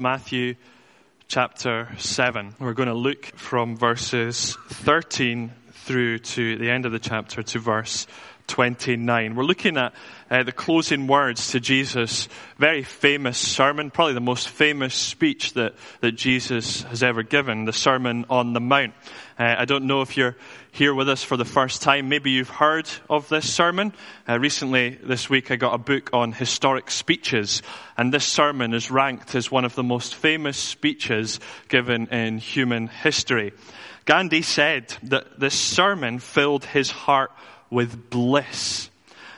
Matthew chapter 7. We're going to look from verses 13 through to the end of the chapter to verse 29. We're looking at uh, the closing words to Jesus' very famous sermon, probably the most famous speech that, that Jesus has ever given, the Sermon on the Mount. Uh, I don't know if you're here with us for the first time. Maybe you've heard of this sermon. Uh, recently, this week, I got a book on historic speeches, and this sermon is ranked as one of the most famous speeches given in human history. Gandhi said that this sermon filled his heart with bliss.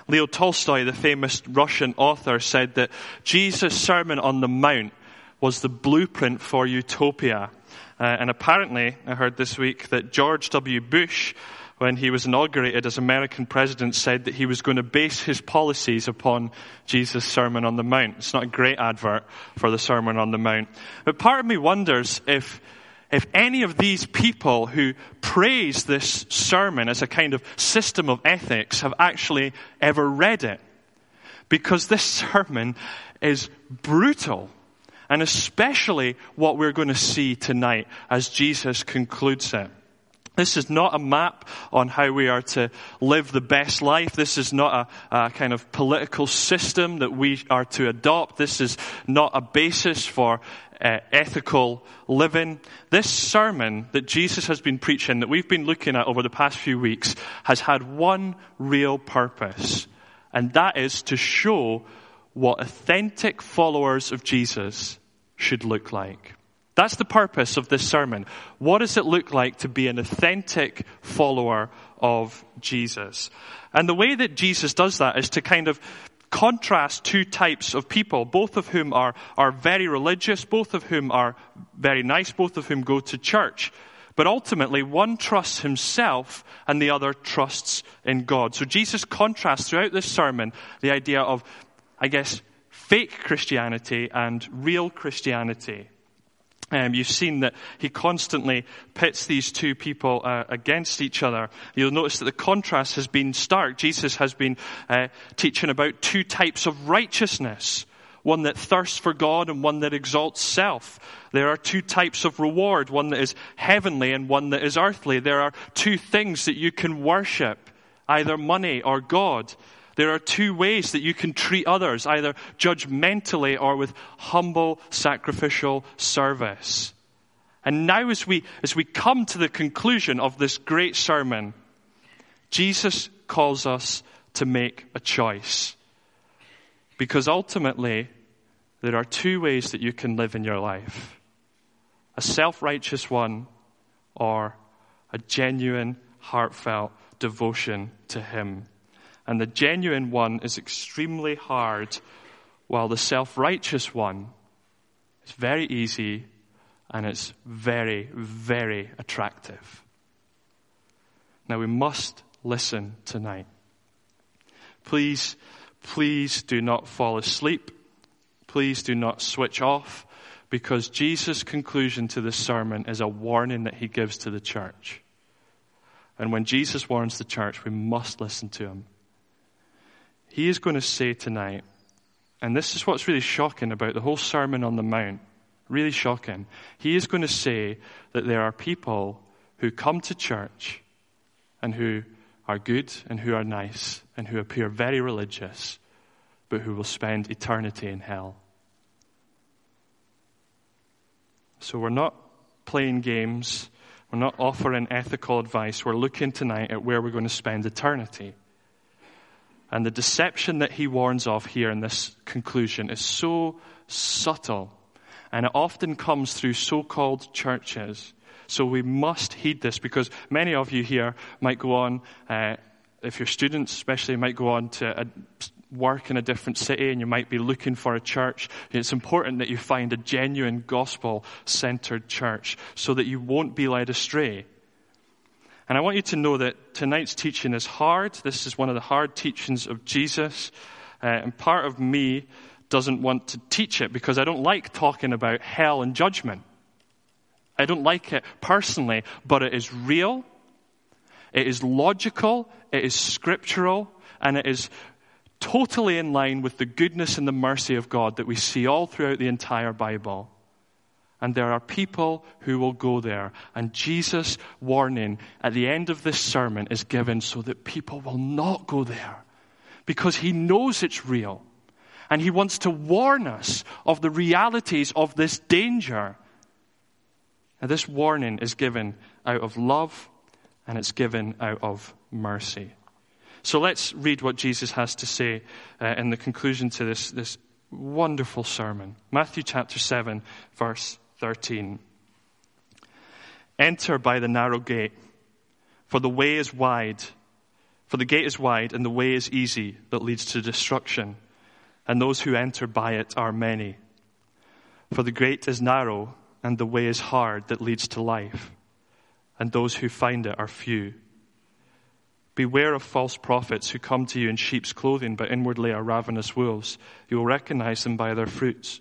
Leo Tolstoy, the famous Russian author, said that Jesus' Sermon on the Mount was the blueprint for utopia. Uh, and apparently, I heard this week that George W. Bush, when he was inaugurated as American president, said that he was going to base his policies upon Jesus' Sermon on the Mount. It's not a great advert for the Sermon on the Mount. But part of me wonders if if any of these people who praise this sermon as a kind of system of ethics have actually ever read it. Because this sermon is brutal and especially what we're going to see tonight as Jesus concludes it. This is not a map on how we are to live the best life. This is not a, a, kind of political system that we are to adopt. This is not a basis for uh, ethical living. This sermon that Jesus has been preaching, that we've been looking at over the past few weeks, has had one real purpose, and that is to show what authentic followers of Jesus should look like. That's the purpose of this sermon. What does it look like to be an authentic follower of Jesus? And the way that Jesus does that is to kind of contrast two types of people, both of whom are, are very religious, both of whom are very nice, both of whom go to church. But ultimately, one trusts himself and the other trusts in God. So Jesus contrasts throughout this sermon the idea of, I guess, fake Christianity and real Christianity. Um, you've seen that he constantly pits these two people uh, against each other. You'll notice that the contrast has been stark. Jesus has been uh, teaching about two types of righteousness. One that thirsts for God and one that exalts self. There are two types of reward. One that is heavenly and one that is earthly. There are two things that you can worship. Either money or God. There are two ways that you can treat others, either judgmentally or with humble sacrificial service. And now as we, as we come to the conclusion of this great sermon, Jesus calls us to make a choice. Because ultimately, there are two ways that you can live in your life. A self-righteous one or a genuine, heartfelt devotion to Him. And the genuine one is extremely hard, while the self righteous one is very easy and it's very, very attractive. Now we must listen tonight. Please, please do not fall asleep. Please do not switch off because Jesus' conclusion to this sermon is a warning that he gives to the church. And when Jesus warns the church, we must listen to him. He is going to say tonight, and this is what's really shocking about the whole Sermon on the Mount, really shocking. He is going to say that there are people who come to church and who are good and who are nice and who appear very religious, but who will spend eternity in hell. So we're not playing games. We're not offering ethical advice. We're looking tonight at where we're going to spend eternity. And the deception that he warns of here in this conclusion is so subtle. And it often comes through so-called churches. So we must heed this because many of you here might go on, uh, if you're students especially, might go on to a, work in a different city and you might be looking for a church. It's important that you find a genuine gospel centered church so that you won't be led astray. And I want you to know that tonight's teaching is hard. This is one of the hard teachings of Jesus. Uh, and part of me doesn't want to teach it because I don't like talking about hell and judgment. I don't like it personally, but it is real. It is logical. It is scriptural. And it is totally in line with the goodness and the mercy of God that we see all throughout the entire Bible. And there are people who will go there. And Jesus' warning at the end of this sermon is given so that people will not go there because he knows it's real. And he wants to warn us of the realities of this danger. And this warning is given out of love and it's given out of mercy. So let's read what Jesus has to say uh, in the conclusion to this, this wonderful sermon. Matthew chapter 7, verse 13. Enter by the narrow gate, for the way is wide, for the gate is wide and the way is easy that leads to destruction, and those who enter by it are many. For the gate is narrow and the way is hard that leads to life, and those who find it are few. Beware of false prophets who come to you in sheep's clothing, but inwardly are ravenous wolves. You will recognize them by their fruits.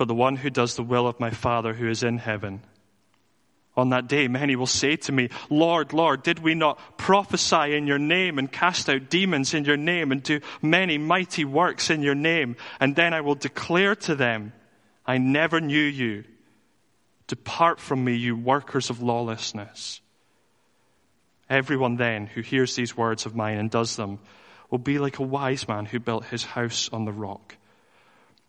but the one who does the will of my Father who is in heaven. On that day, many will say to me, Lord, Lord, did we not prophesy in your name and cast out demons in your name and do many mighty works in your name? And then I will declare to them, I never knew you. Depart from me, you workers of lawlessness. Everyone then who hears these words of mine and does them will be like a wise man who built his house on the rock.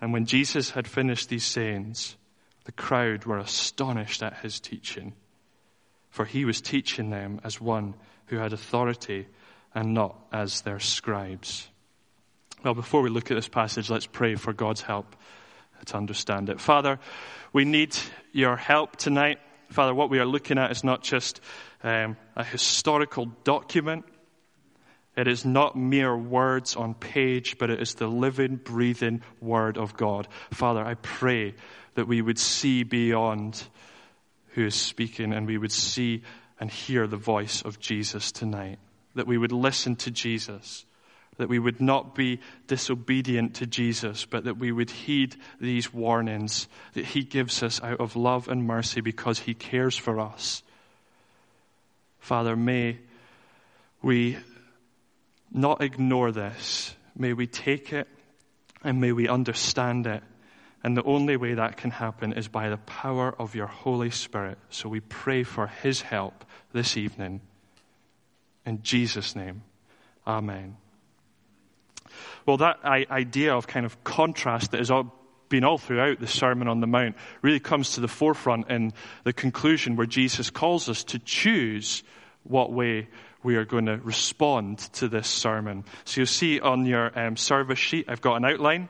And when Jesus had finished these sayings, the crowd were astonished at his teaching, for he was teaching them as one who had authority and not as their scribes. Well, before we look at this passage, let's pray for God's help to understand it. Father, we need your help tonight. Father, what we are looking at is not just um, a historical document, it is not mere words on page, but it is the living, breathing Word of God. Father, I pray that we would see beyond who is speaking and we would see and hear the voice of Jesus tonight. That we would listen to Jesus. That we would not be disobedient to Jesus, but that we would heed these warnings that He gives us out of love and mercy because He cares for us. Father, may we not ignore this. May we take it and may we understand it. And the only way that can happen is by the power of your Holy Spirit. So we pray for His help this evening. In Jesus' name, Amen. Well, that idea of kind of contrast that has been all throughout the Sermon on the Mount really comes to the forefront in the conclusion where Jesus calls us to choose what way we are going to respond to this sermon. So you'll see on your um, service sheet, I've got an outline.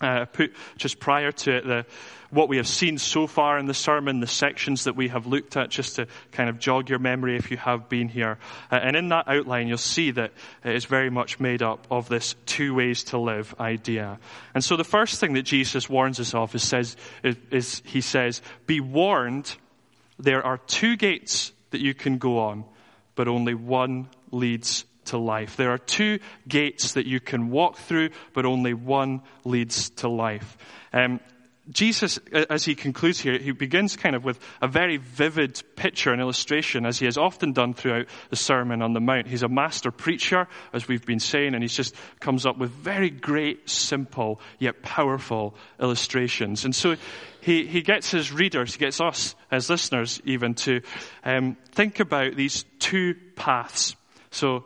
Uh, put just prior to it the, what we have seen so far in the sermon, the sections that we have looked at, just to kind of jog your memory if you have been here. Uh, and in that outline, you'll see that it is very much made up of this two ways to live idea. And so the first thing that Jesus warns us of is, says, is, is he says, be warned, there are two gates that you can go on but only one leads to life. There are two gates that you can walk through, but only one leads to life. Um, Jesus, as he concludes here, he begins kind of with a very vivid picture and illustration, as he has often done throughout the Sermon on the Mount. He's a master preacher, as we've been saying, and he just comes up with very great, simple, yet powerful illustrations. And so he, he gets his readers, he gets us as listeners even to um, think about these two paths. So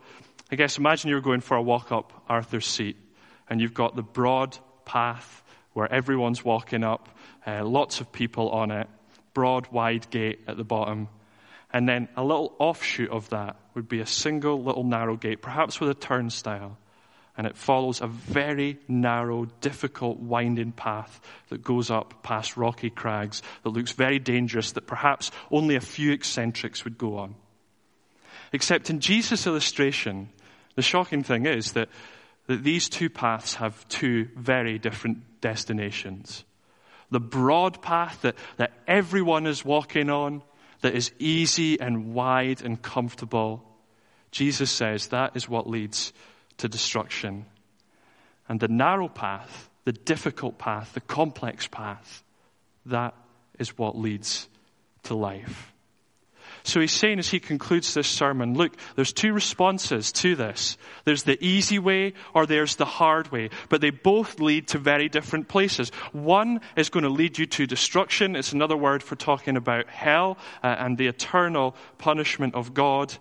I guess imagine you're going for a walk up Arthur's Seat, and you've got the broad path where everyone's walking up, uh, lots of people on it, broad, wide gate at the bottom. And then a little offshoot of that would be a single little narrow gate, perhaps with a turnstile. And it follows a very narrow, difficult, winding path that goes up past rocky crags that looks very dangerous, that perhaps only a few eccentrics would go on. Except in Jesus' illustration, the shocking thing is that, that these two paths have two very different destinations. The broad path that, that everyone is walking on, that is easy and wide and comfortable, Jesus says that is what leads to destruction. And the narrow path, the difficult path, the complex path, that is what leads to life. So he's saying as he concludes this sermon, look, there's two responses to this. There's the easy way or there's the hard way, but they both lead to very different places. One is going to lead you to destruction. It's another word for talking about hell uh, and the eternal punishment of God.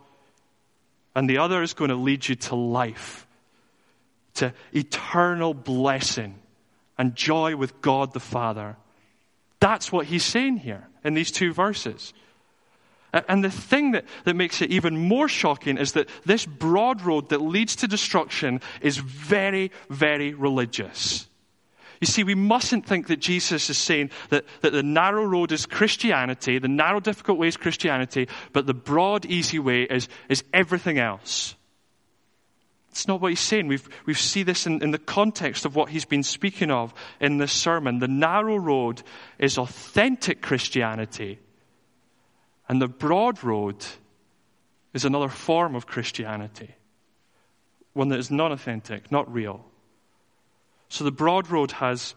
And the other is going to lead you to life, to eternal blessing and joy with God the Father. That's what he's saying here in these two verses. And the thing that, that makes it even more shocking is that this broad road that leads to destruction is very, very religious. You see, we mustn't think that Jesus is saying that, that the narrow road is Christianity, the narrow, difficult way is Christianity, but the broad, easy way is, is everything else. It's not what he's saying. We've, we see this in, in the context of what he's been speaking of in this sermon. The narrow road is authentic Christianity. And the broad road is another form of Christianity, one that is non authentic, not real. So the broad road has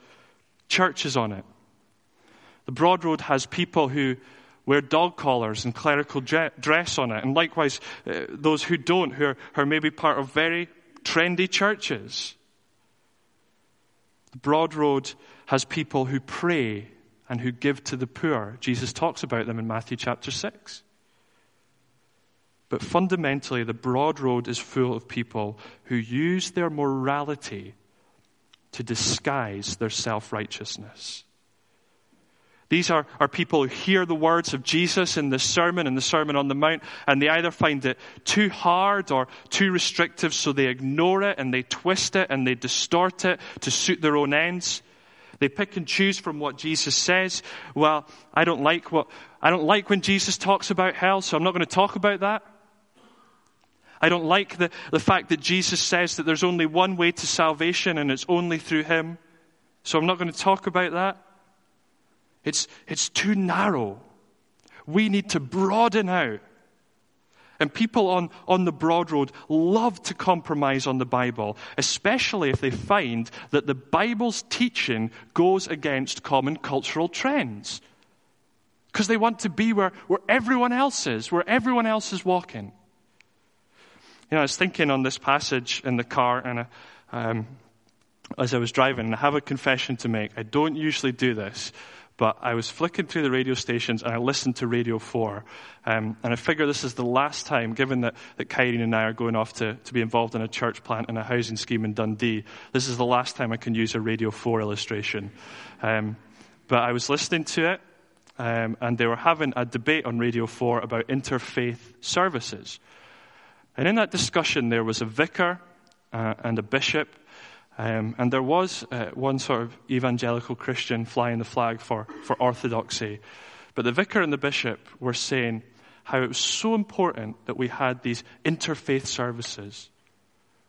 churches on it. The broad road has people who wear dog collars and clerical dress on it, and likewise uh, those who don't, who are, who are maybe part of very trendy churches. The broad road has people who pray and who give to the poor. Jesus talks about them in Matthew chapter 6. But fundamentally, the broad road is full of people who use their morality to disguise their self righteousness. These are, are people who hear the words of Jesus in the sermon, in the Sermon on the Mount, and they either find it too hard or too restrictive, so they ignore it and they twist it and they distort it to suit their own ends. They pick and choose from what Jesus says. Well, I don't like what, I don't like when Jesus talks about hell, so I'm not going to talk about that. I don't like the, the fact that Jesus says that there's only one way to salvation and it's only through Him. So I'm not going to talk about that. It's, it's too narrow. We need to broaden out and people on, on the broad road love to compromise on the Bible, especially if they find that the Bible's teaching goes against common cultural trends. Because they want to be where, where everyone else is, where everyone else is walking. You know, I was thinking on this passage in the car, and uh, um, as I was driving, I have a confession to make. I don't usually do this, but I was flicking through the radio stations and I listened to Radio 4. Um, and I figure this is the last time, given that, that Kyrene and I are going off to, to be involved in a church plant and a housing scheme in Dundee, this is the last time I can use a Radio 4 illustration. Um, but I was listening to it, um, and they were having a debate on Radio 4 about interfaith services. And in that discussion, there was a vicar uh, and a bishop um, and there was uh, one sort of evangelical Christian flying the flag for, for orthodoxy. But the vicar and the bishop were saying how it was so important that we had these interfaith services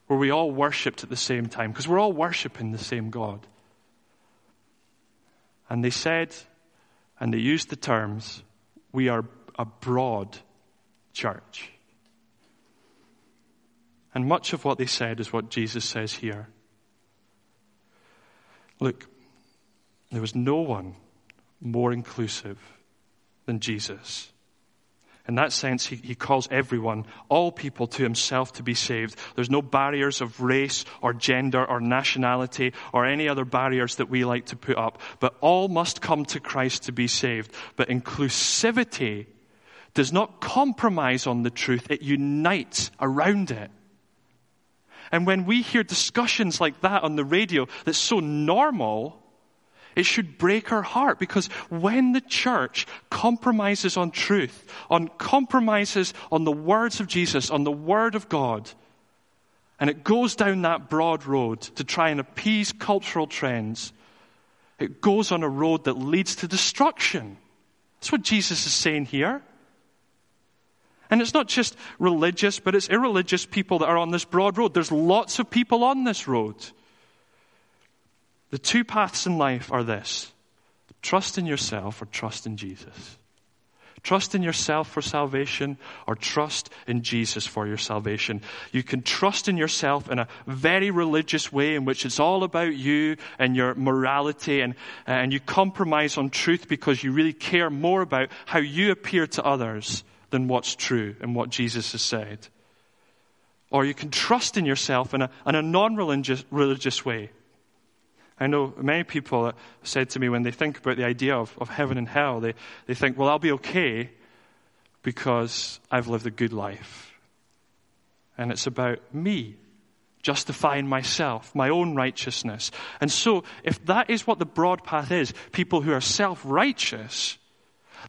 where we all worshipped at the same time, because we're all worshiping the same God. And they said, and they used the terms, we are a broad church. And much of what they said is what Jesus says here. Look, there was no one more inclusive than Jesus. In that sense, he, he, calls everyone, all people, to himself to be saved. There's no barriers of race or gender or nationality or any other barriers that we like to put up. But all must come to Christ to be saved. But inclusivity does not compromise on the truth, it unites around it. And when we hear discussions like that on the radio that's so normal, It should break our heart because when the church compromises on truth, on compromises on the words of Jesus, on the word of God, and it goes down that broad road to try and appease cultural trends, it goes on a road that leads to destruction. That's what Jesus is saying here. And it's not just religious, but it's irreligious people that are on this broad road. There's lots of people on this road. The two paths in life are this trust in yourself or trust in Jesus. Trust in yourself for salvation or trust in Jesus for your salvation. You can trust in yourself in a very religious way in which it's all about you and your morality and, and you compromise on truth because you really care more about how you appear to others than what's true and what Jesus has said. Or you can trust in yourself in a, in a non religious way. I know many people said to me when they think about the idea of, of heaven and hell, they, they think, well, I'll be okay because I've lived a good life. And it's about me justifying myself, my own righteousness. And so, if that is what the broad path is, people who are self righteous,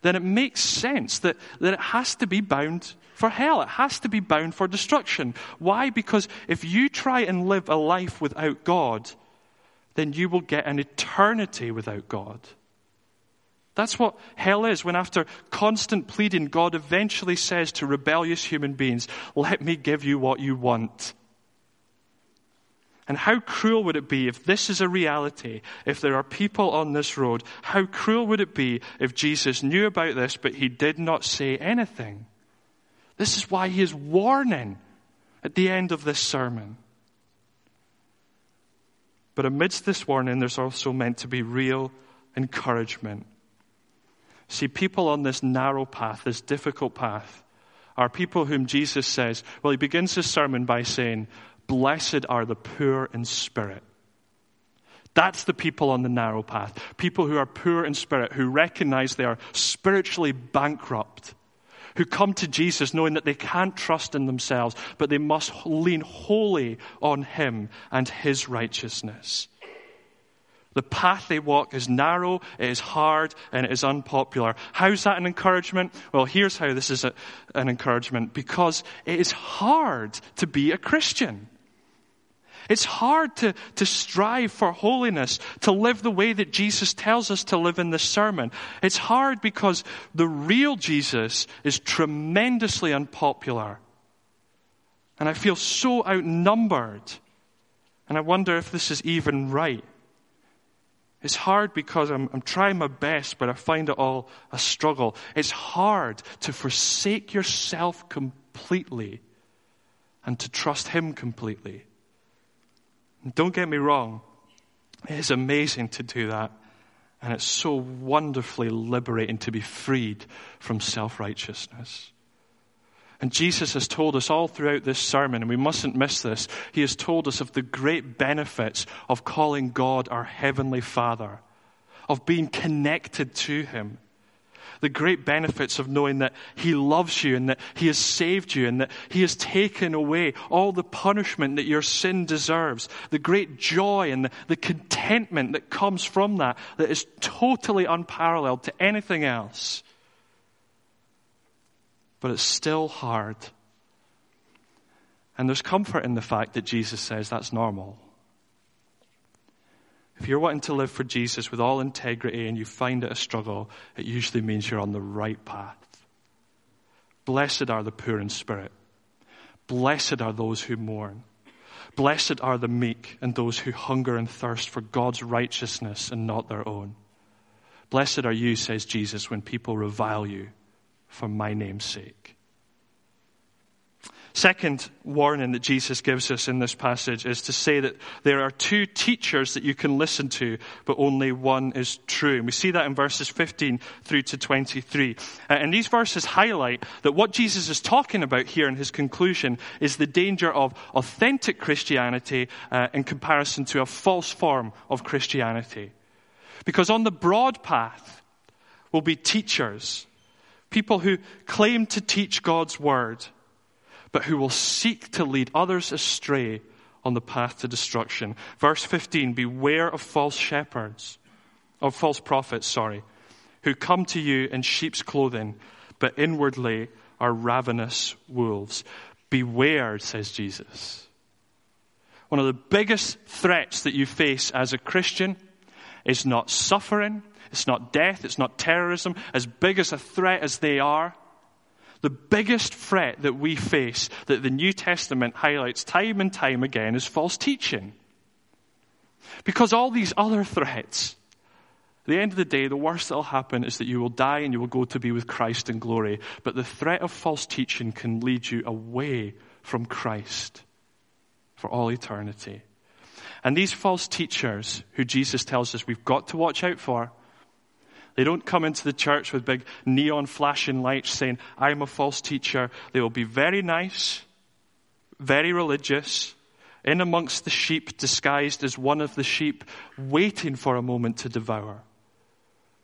then it makes sense that, that it has to be bound for hell. It has to be bound for destruction. Why? Because if you try and live a life without God, then you will get an eternity without God. That's what hell is when, after constant pleading, God eventually says to rebellious human beings, Let me give you what you want. And how cruel would it be if this is a reality, if there are people on this road? How cruel would it be if Jesus knew about this, but he did not say anything? This is why he is warning at the end of this sermon. But amidst this warning, there's also meant to be real encouragement. See, people on this narrow path, this difficult path, are people whom Jesus says, well, he begins his sermon by saying, Blessed are the poor in spirit. That's the people on the narrow path. People who are poor in spirit, who recognize they are spiritually bankrupt, who come to Jesus knowing that they can't trust in themselves, but they must lean wholly on Him and His righteousness. The path they walk is narrow, it is hard, and it is unpopular. How's that an encouragement? Well, here's how this is a, an encouragement because it is hard to be a Christian. It's hard to, to strive for holiness, to live the way that Jesus tells us to live in this sermon. It's hard because the real Jesus is tremendously unpopular. And I feel so outnumbered. And I wonder if this is even right. It's hard because I'm, I'm, trying my best, but I find it all a struggle. It's hard to forsake yourself completely and to trust Him completely. Don't get me wrong, it is amazing to do that. And it's so wonderfully liberating to be freed from self righteousness. And Jesus has told us all throughout this sermon, and we mustn't miss this, he has told us of the great benefits of calling God our Heavenly Father, of being connected to Him the great benefits of knowing that He loves you and that He has saved you and that He has taken away all the punishment that your sin deserves. The great joy and the, the contentment that comes from that, that is totally unparalleled to anything else. But it's still hard. And there's comfort in the fact that Jesus says that's normal. If you're wanting to live for Jesus with all integrity and you find it a struggle, it usually means you're on the right path. Blessed are the poor in spirit. Blessed are those who mourn. Blessed are the meek and those who hunger and thirst for God's righteousness and not their own. Blessed are you, says Jesus, when people revile you for my name's sake. Second warning that Jesus gives us in this passage is to say that there are two teachers that you can listen to, but only one is true. And we see that in verses 15 through to 23. Uh, and these verses highlight that what Jesus is talking about here in his conclusion is the danger of authentic Christianity uh, in comparison to a false form of Christianity. Because on the broad path will be teachers, people who claim to teach God's word but who will seek to lead others astray on the path to destruction. Verse 15 Beware of false shepherds of false prophets, sorry, who come to you in sheep's clothing, but inwardly are ravenous wolves. Beware, says Jesus. One of the biggest threats that you face as a Christian is not suffering, it's not death, it's not terrorism, as big as a threat as they are. The biggest threat that we face, that the New Testament highlights time and time again, is false teaching. Because all these other threats, at the end of the day, the worst that will happen is that you will die and you will go to be with Christ in glory. But the threat of false teaching can lead you away from Christ for all eternity. And these false teachers, who Jesus tells us we've got to watch out for, they don't come into the church with big neon flashing lights saying, I'm a false teacher. They will be very nice, very religious, in amongst the sheep, disguised as one of the sheep, waiting for a moment to devour,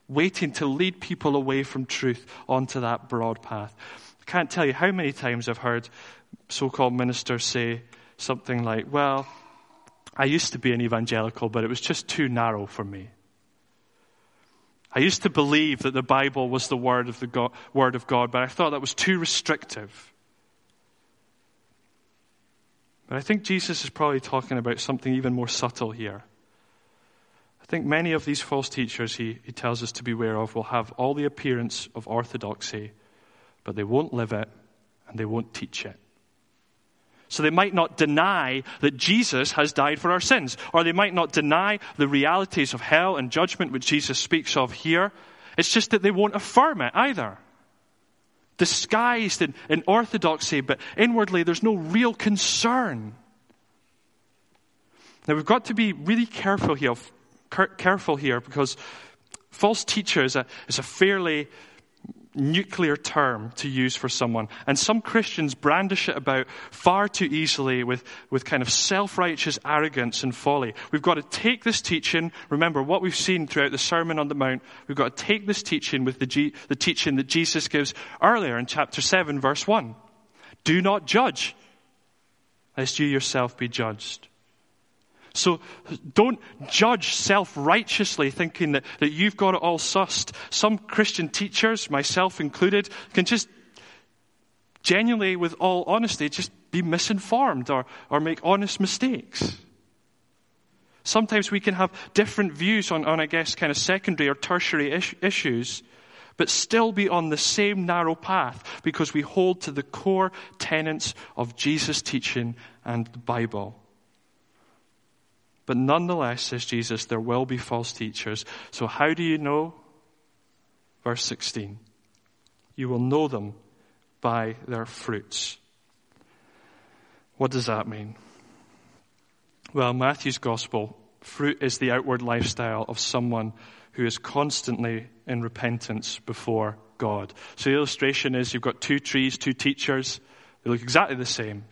waiting to lead people away from truth onto that broad path. I can't tell you how many times I've heard so called ministers say something like, Well, I used to be an evangelical, but it was just too narrow for me. I used to believe that the Bible was the word of, the God, word of God, but I thought that was too restrictive. But I think Jesus is probably talking about something even more subtle here. I think many of these false teachers he, he tells us to beware of will have all the appearance of orthodoxy, but they won't live it and they won't teach it. So they might not deny that Jesus has died for our sins, or they might not deny the realities of hell and judgment which Jesus speaks of here. It's just that they won't affirm it either disguised in, in orthodoxy, but inwardly there's no real concern. Now we've got to be really careful here, careful here because false teacher is a, is a fairly nuclear term to use for someone. And some Christians brandish it about far too easily with, with kind of self righteous arrogance and folly. We've got to take this teaching, remember what we've seen throughout the Sermon on the Mount, we've got to take this teaching with the, G, the teaching that Jesus gives earlier in chapter 7, verse 1. Do not judge, lest you yourself be judged. So don't judge self righteously thinking that, that you've got it all sussed. Some Christian teachers, myself included, can just genuinely, with all honesty, just be misinformed or, or make honest mistakes. Sometimes we can have different views on, on I guess, kind of secondary or tertiary is- issues, but still be on the same narrow path because we hold to the core tenets of Jesus' teaching and the Bible. But nonetheless, says Jesus, there will be false teachers. So how do you know? Verse 16. You will know them by their fruits. What does that mean? Well, Matthew's gospel, fruit is the outward lifestyle of someone who is constantly in repentance before God. So the illustration is you've got two trees, two teachers. They look exactly the same.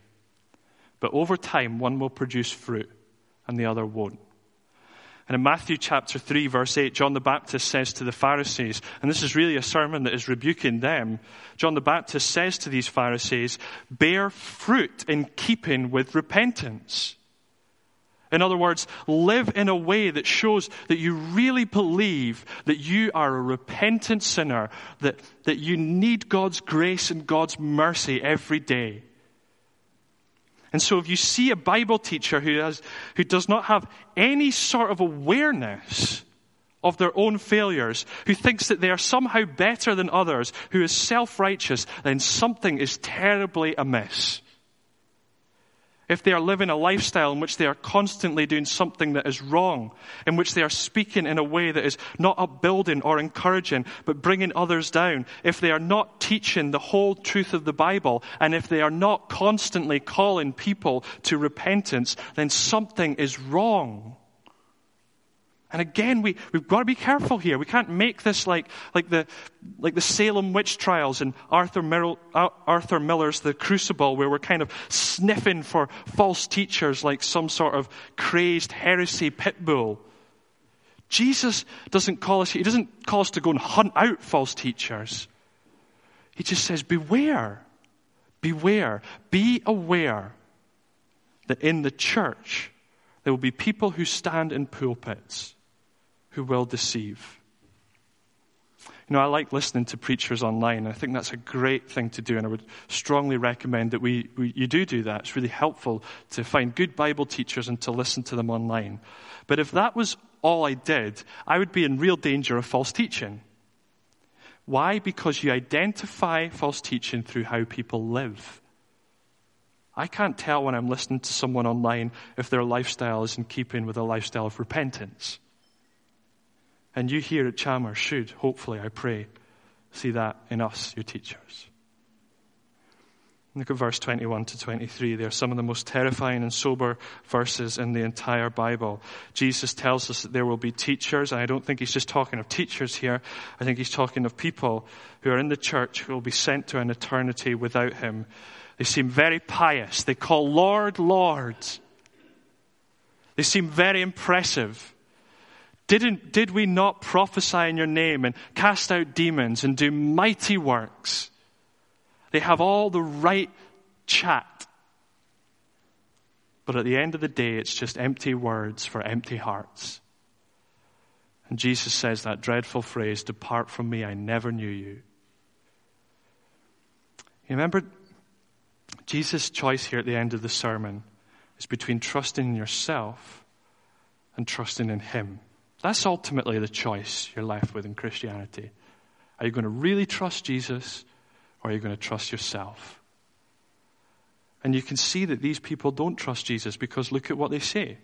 But over time, one will produce fruit and the other won't. And in Matthew chapter 3, verse 8, John the Baptist says to the Pharisees, and this is really a sermon that is rebuking them. John the Baptist says to these Pharisees, bear fruit in keeping with repentance. In other words, live in a way that shows that you really believe that you are a repentant sinner, that, that you need God's grace and God's mercy every day. And so if you see a Bible teacher who, has, who does not have any sort of awareness of their own failures, who thinks that they are somehow better than others, who is self-righteous, then something is terribly amiss if they are living a lifestyle in which they are constantly doing something that is wrong, in which they are speaking in a way that is not upbuilding or encouraging, but bringing others down, if they are not teaching the whole truth of the Bible, and if they are not constantly calling people to repentance, then something is wrong. And again, we, we've got to be careful here. We can't make this like, like, the, like the Salem witch trials and Arthur, Miller, uh, Arthur Miller's The Crucible, where we're kind of sniffing for false teachers like some sort of crazed heresy pit bull. Jesus doesn't call us, he doesn't call us to go and hunt out false teachers. He just says, beware, beware, be aware that in the church there will be people who stand in pulpits who will deceive. You know, I like listening to preachers online. I think that's a great thing to do, and I would strongly recommend that we, we, you do do that. It's really helpful to find good Bible teachers and to listen to them online. But if that was all I did, I would be in real danger of false teaching. Why? Because you identify false teaching through how people live. I can't tell when I'm listening to someone online if their lifestyle is in keeping with a lifestyle of repentance. And you here at Chalmers should, hopefully, I pray, see that in us, your teachers. Look at verse 21 to 23. They are some of the most terrifying and sober verses in the entire Bible. Jesus tells us that there will be teachers, and I don't think he's just talking of teachers here. I think he's talking of people who are in the church who will be sent to an eternity without him. They seem very pious. They call Lord, Lord. They seem very impressive. Didn't, did we not prophesy in your name and cast out demons and do mighty works? They have all the right chat. But at the end of the day, it's just empty words for empty hearts. And Jesus says that dreadful phrase, Depart from me, I never knew you. You remember Jesus' choice here at the end of the sermon is between trusting in yourself and trusting in Him. That's ultimately the choice you're left with in Christianity. Are you going to really trust Jesus or are you going to trust yourself? And you can see that these people don't trust Jesus because look at what they say.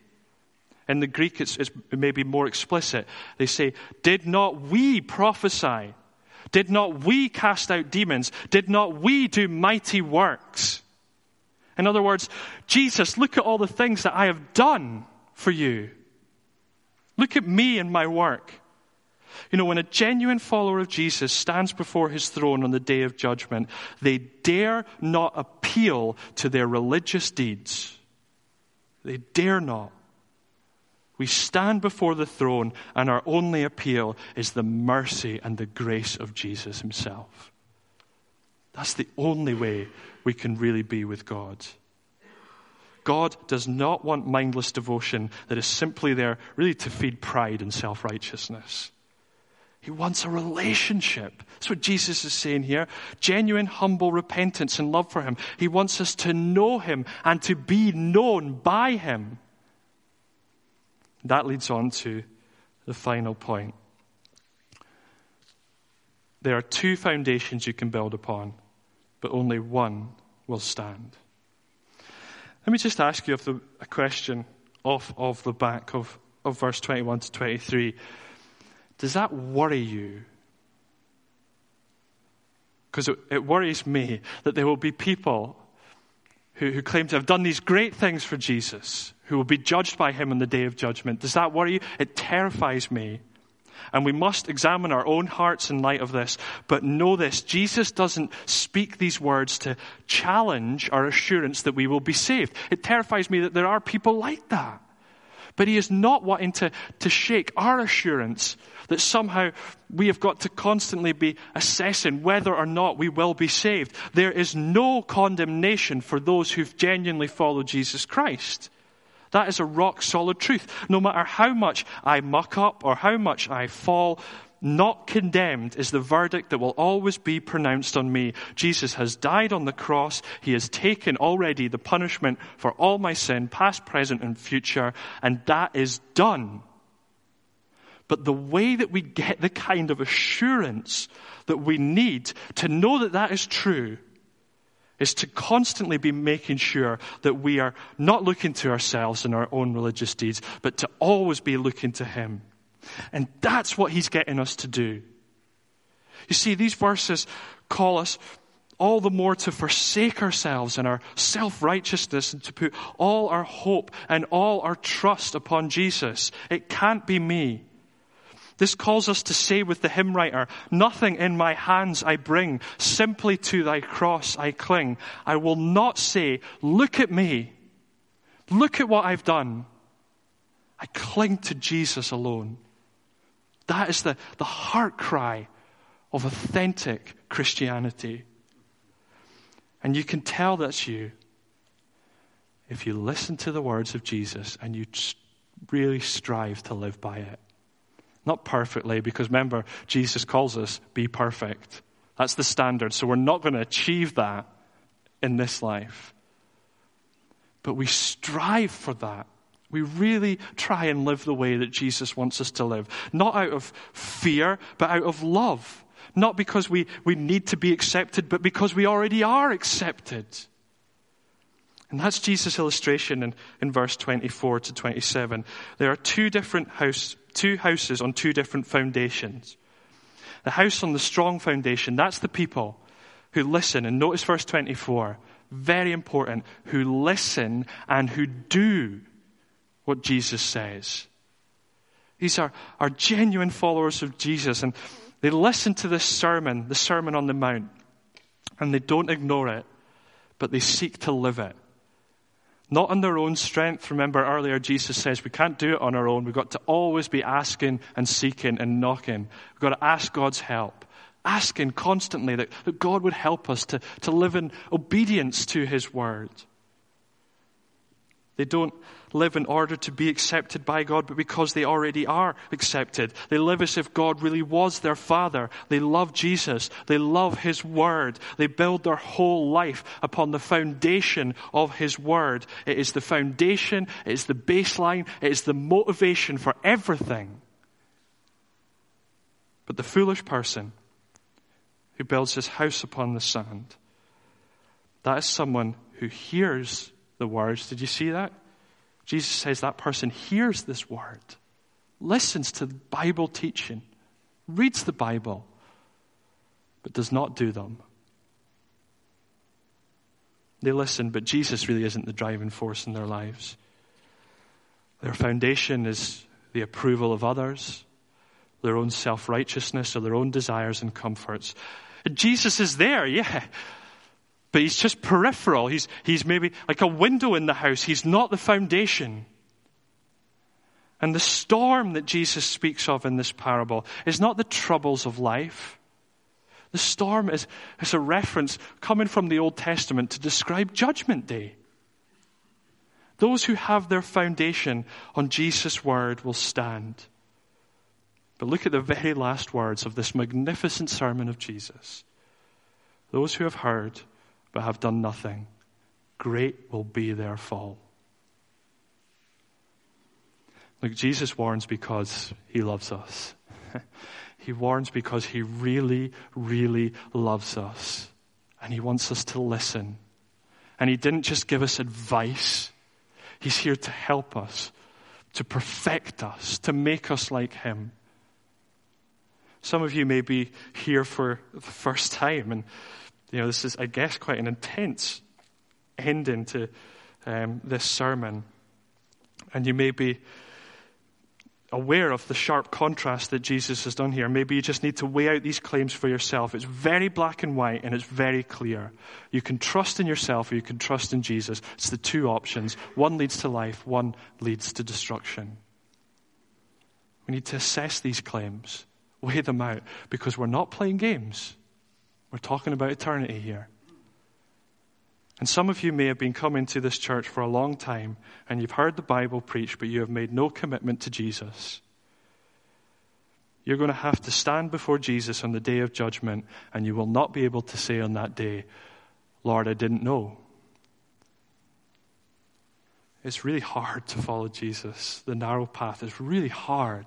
In the Greek, it's, it's maybe more explicit. They say, Did not we prophesy? Did not we cast out demons? Did not we do mighty works? In other words, Jesus, look at all the things that I have done for you. Look at me and my work. You know, when a genuine follower of Jesus stands before his throne on the day of judgment, they dare not appeal to their religious deeds. They dare not. We stand before the throne, and our only appeal is the mercy and the grace of Jesus himself. That's the only way we can really be with God. God does not want mindless devotion that is simply there really to feed pride and self righteousness. He wants a relationship. That's what Jesus is saying here. Genuine, humble repentance and love for Him. He wants us to know Him and to be known by Him. That leads on to the final point. There are two foundations you can build upon, but only one will stand. Let me just ask you the, a question off of the back of, of verse 21 to 23. Does that worry you? Because it, it, worries me that there will be people who, who claim to have done these great things for Jesus who will be judged by him on the day of judgment. Does that worry you? It terrifies me. And we must examine our own hearts in light of this. But know this Jesus doesn't speak these words to challenge our assurance that we will be saved. It terrifies me that there are people like that. But he is not wanting to, to shake our assurance that somehow we have got to constantly be assessing whether or not we will be saved. There is no condemnation for those who've genuinely followed Jesus Christ. That is a rock solid truth. No matter how much I muck up or how much I fall, not condemned is the verdict that will always be pronounced on me. Jesus has died on the cross. He has taken already the punishment for all my sin, past, present, and future, and that is done. But the way that we get the kind of assurance that we need to know that that is true is to constantly be making sure that we are not looking to ourselves and our own religious deeds, but to always be looking to Him. And that's what He's getting us to do. You see, these verses call us all the more to forsake ourselves and our self righteousness and to put all our hope and all our trust upon Jesus. It can't be me. This calls us to say with the hymn writer, Nothing in my hands I bring, simply to thy cross I cling. I will not say, Look at me, look at what I've done. I cling to Jesus alone. That is the, the heart cry of authentic Christianity. And you can tell that's you if you listen to the words of Jesus and you really strive to live by it. Not perfectly, because remember, Jesus calls us, be perfect. That's the standard. So we're not going to achieve that in this life. But we strive for that. We really try and live the way that Jesus wants us to live. Not out of fear, but out of love. Not because we, we need to be accepted, but because we already are accepted. And that's Jesus' illustration in, in verse 24 to 27. There are two different house, two houses on two different foundations. The house on the strong foundation, that's the people who listen. And notice verse 24, very important, who listen and who do what Jesus says. These are, are genuine followers of Jesus, and they listen to this sermon, the Sermon on the Mount, and they don't ignore it, but they seek to live it. Not on their own strength. Remember earlier, Jesus says we can't do it on our own. We've got to always be asking and seeking and knocking. We've got to ask God's help. Asking constantly that, that God would help us to, to live in obedience to His word. They don't live in order to be accepted by God, but because they already are accepted. They live as if God really was their Father. They love Jesus. They love His Word. They build their whole life upon the foundation of His Word. It is the foundation, it is the baseline, it is the motivation for everything. But the foolish person who builds his house upon the sand, that is someone who hears the words. Did you see that? Jesus says that person hears this word, listens to Bible teaching, reads the Bible, but does not do them. They listen, but Jesus really isn't the driving force in their lives. Their foundation is the approval of others, their own self righteousness, or their own desires and comforts. Jesus is there, yeah. But he's just peripheral. He's, he's maybe like a window in the house. He's not the foundation. And the storm that Jesus speaks of in this parable is not the troubles of life. The storm is, is a reference coming from the Old Testament to describe Judgment Day. Those who have their foundation on Jesus' word will stand. But look at the very last words of this magnificent sermon of Jesus. Those who have heard but have done nothing, great will be their fall. Look, Jesus warns because he loves us. he warns because he really, really loves us. And he wants us to listen. And he didn't just give us advice, he's here to help us, to perfect us, to make us like him. Some of you may be here for the first time, and you know, this is, I guess, quite an intense ending to um, this sermon. And you may be aware of the sharp contrast that Jesus has done here. Maybe you just need to weigh out these claims for yourself. It's very black and white and it's very clear. You can trust in yourself or you can trust in Jesus. It's the two options. One leads to life, one leads to destruction. We need to assess these claims, weigh them out, because we're not playing games. We're talking about eternity here. And some of you may have been coming to this church for a long time and you've heard the Bible preached, but you have made no commitment to Jesus. You're going to have to stand before Jesus on the day of judgment, and you will not be able to say on that day, Lord, I didn't know. It's really hard to follow Jesus. The narrow path is really hard.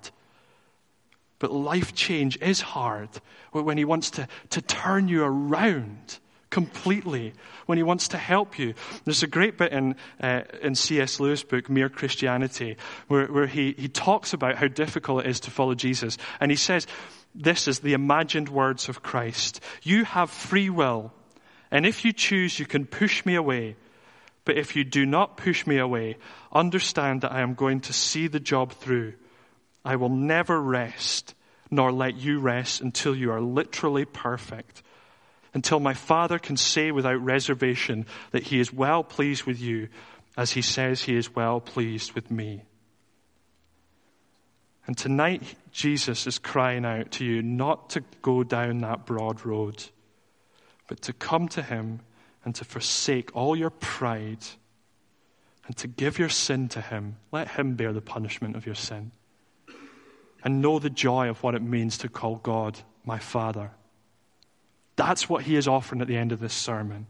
But life change is hard when He wants to, to turn you around completely, when He wants to help you. There's a great bit in, uh, in C.S. Lewis' book, Mere Christianity, where, where he, he talks about how difficult it is to follow Jesus. And he says, This is the imagined words of Christ. You have free will, and if you choose, you can push me away. But if you do not push me away, understand that I am going to see the job through I will never rest, nor let you rest until you are literally perfect. Until my Father can say without reservation that he is well pleased with you, as he says he is well pleased with me. And tonight, Jesus is crying out to you not to go down that broad road, but to come to him and to forsake all your pride and to give your sin to him. Let him bear the punishment of your sin and know the joy of what it means to call God my Father. That's what he is offering at the end of this sermon.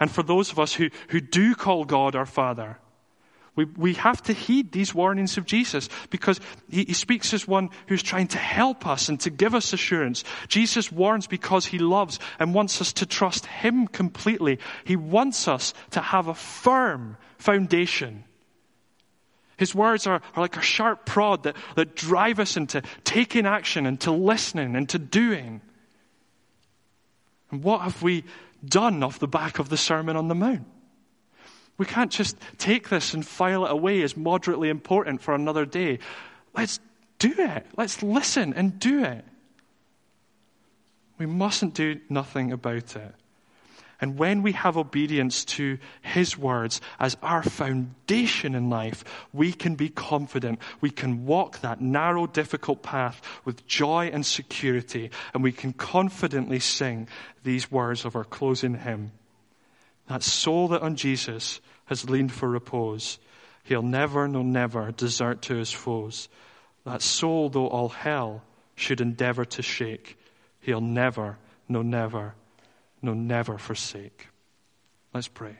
And for those of us who, who do call God our Father, we, we have to heed these warnings of Jesus because he, he speaks as one who's trying to help us and to give us assurance. Jesus warns because he loves and wants us to trust him completely. He wants us to have a firm foundation. His words are, are like a sharp prod that, that drive us into taking action, into listening, into doing. And what have we done off the back of the Sermon on the Mount? We can't just take this and file it away as moderately important for another day. Let's do it. Let's listen and do it. We mustn't do nothing about it. And when we have obedience to His words as our foundation in life, we can be confident. We can walk that narrow, difficult path with joy and security, and we can confidently sing these words of our closing hymn. That soul that on Jesus has leaned for repose, he'll never, no, never desert to his foes. That soul, though all hell should endeavor to shake, he'll never, no, never, no, never forsake. Let's pray.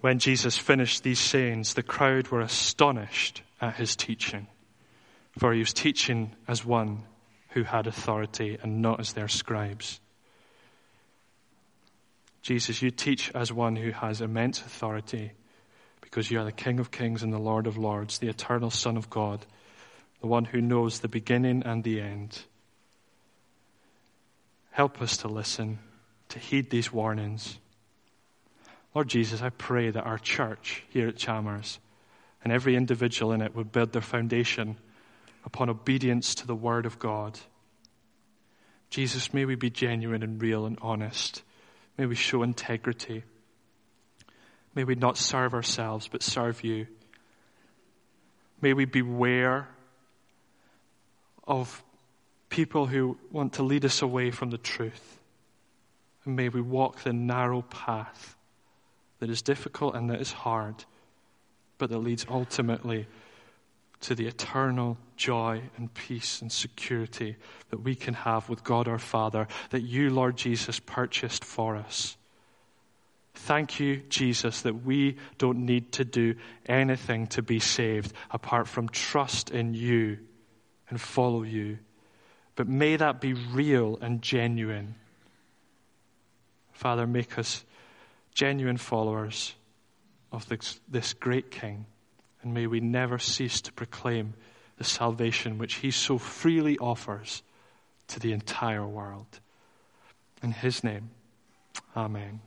When Jesus finished these sayings, the crowd were astonished at his teaching, for he was teaching as one who had authority and not as their scribes. Jesus, you teach as one who has immense authority because you are the King of kings and the Lord of lords, the eternal Son of God, the one who knows the beginning and the end. Help us to listen, to heed these warnings. Lord Jesus, I pray that our church here at Chalmers and every individual in it would build their foundation upon obedience to the Word of God. Jesus, may we be genuine and real and honest. May we show integrity. May we not serve ourselves, but serve you. May we beware of people who want to lead us away from the truth. And may we walk the narrow path that is difficult and that is hard, but that leads ultimately to the eternal joy and peace and security that we can have with God our Father, that you, Lord Jesus, purchased for us. Thank you, Jesus, that we don't need to do anything to be saved apart from trust in you and follow you. But may that be real and genuine. Father, make us genuine followers of this, this great King. And may we never cease to proclaim the salvation which he so freely offers to the entire world. In his name, amen.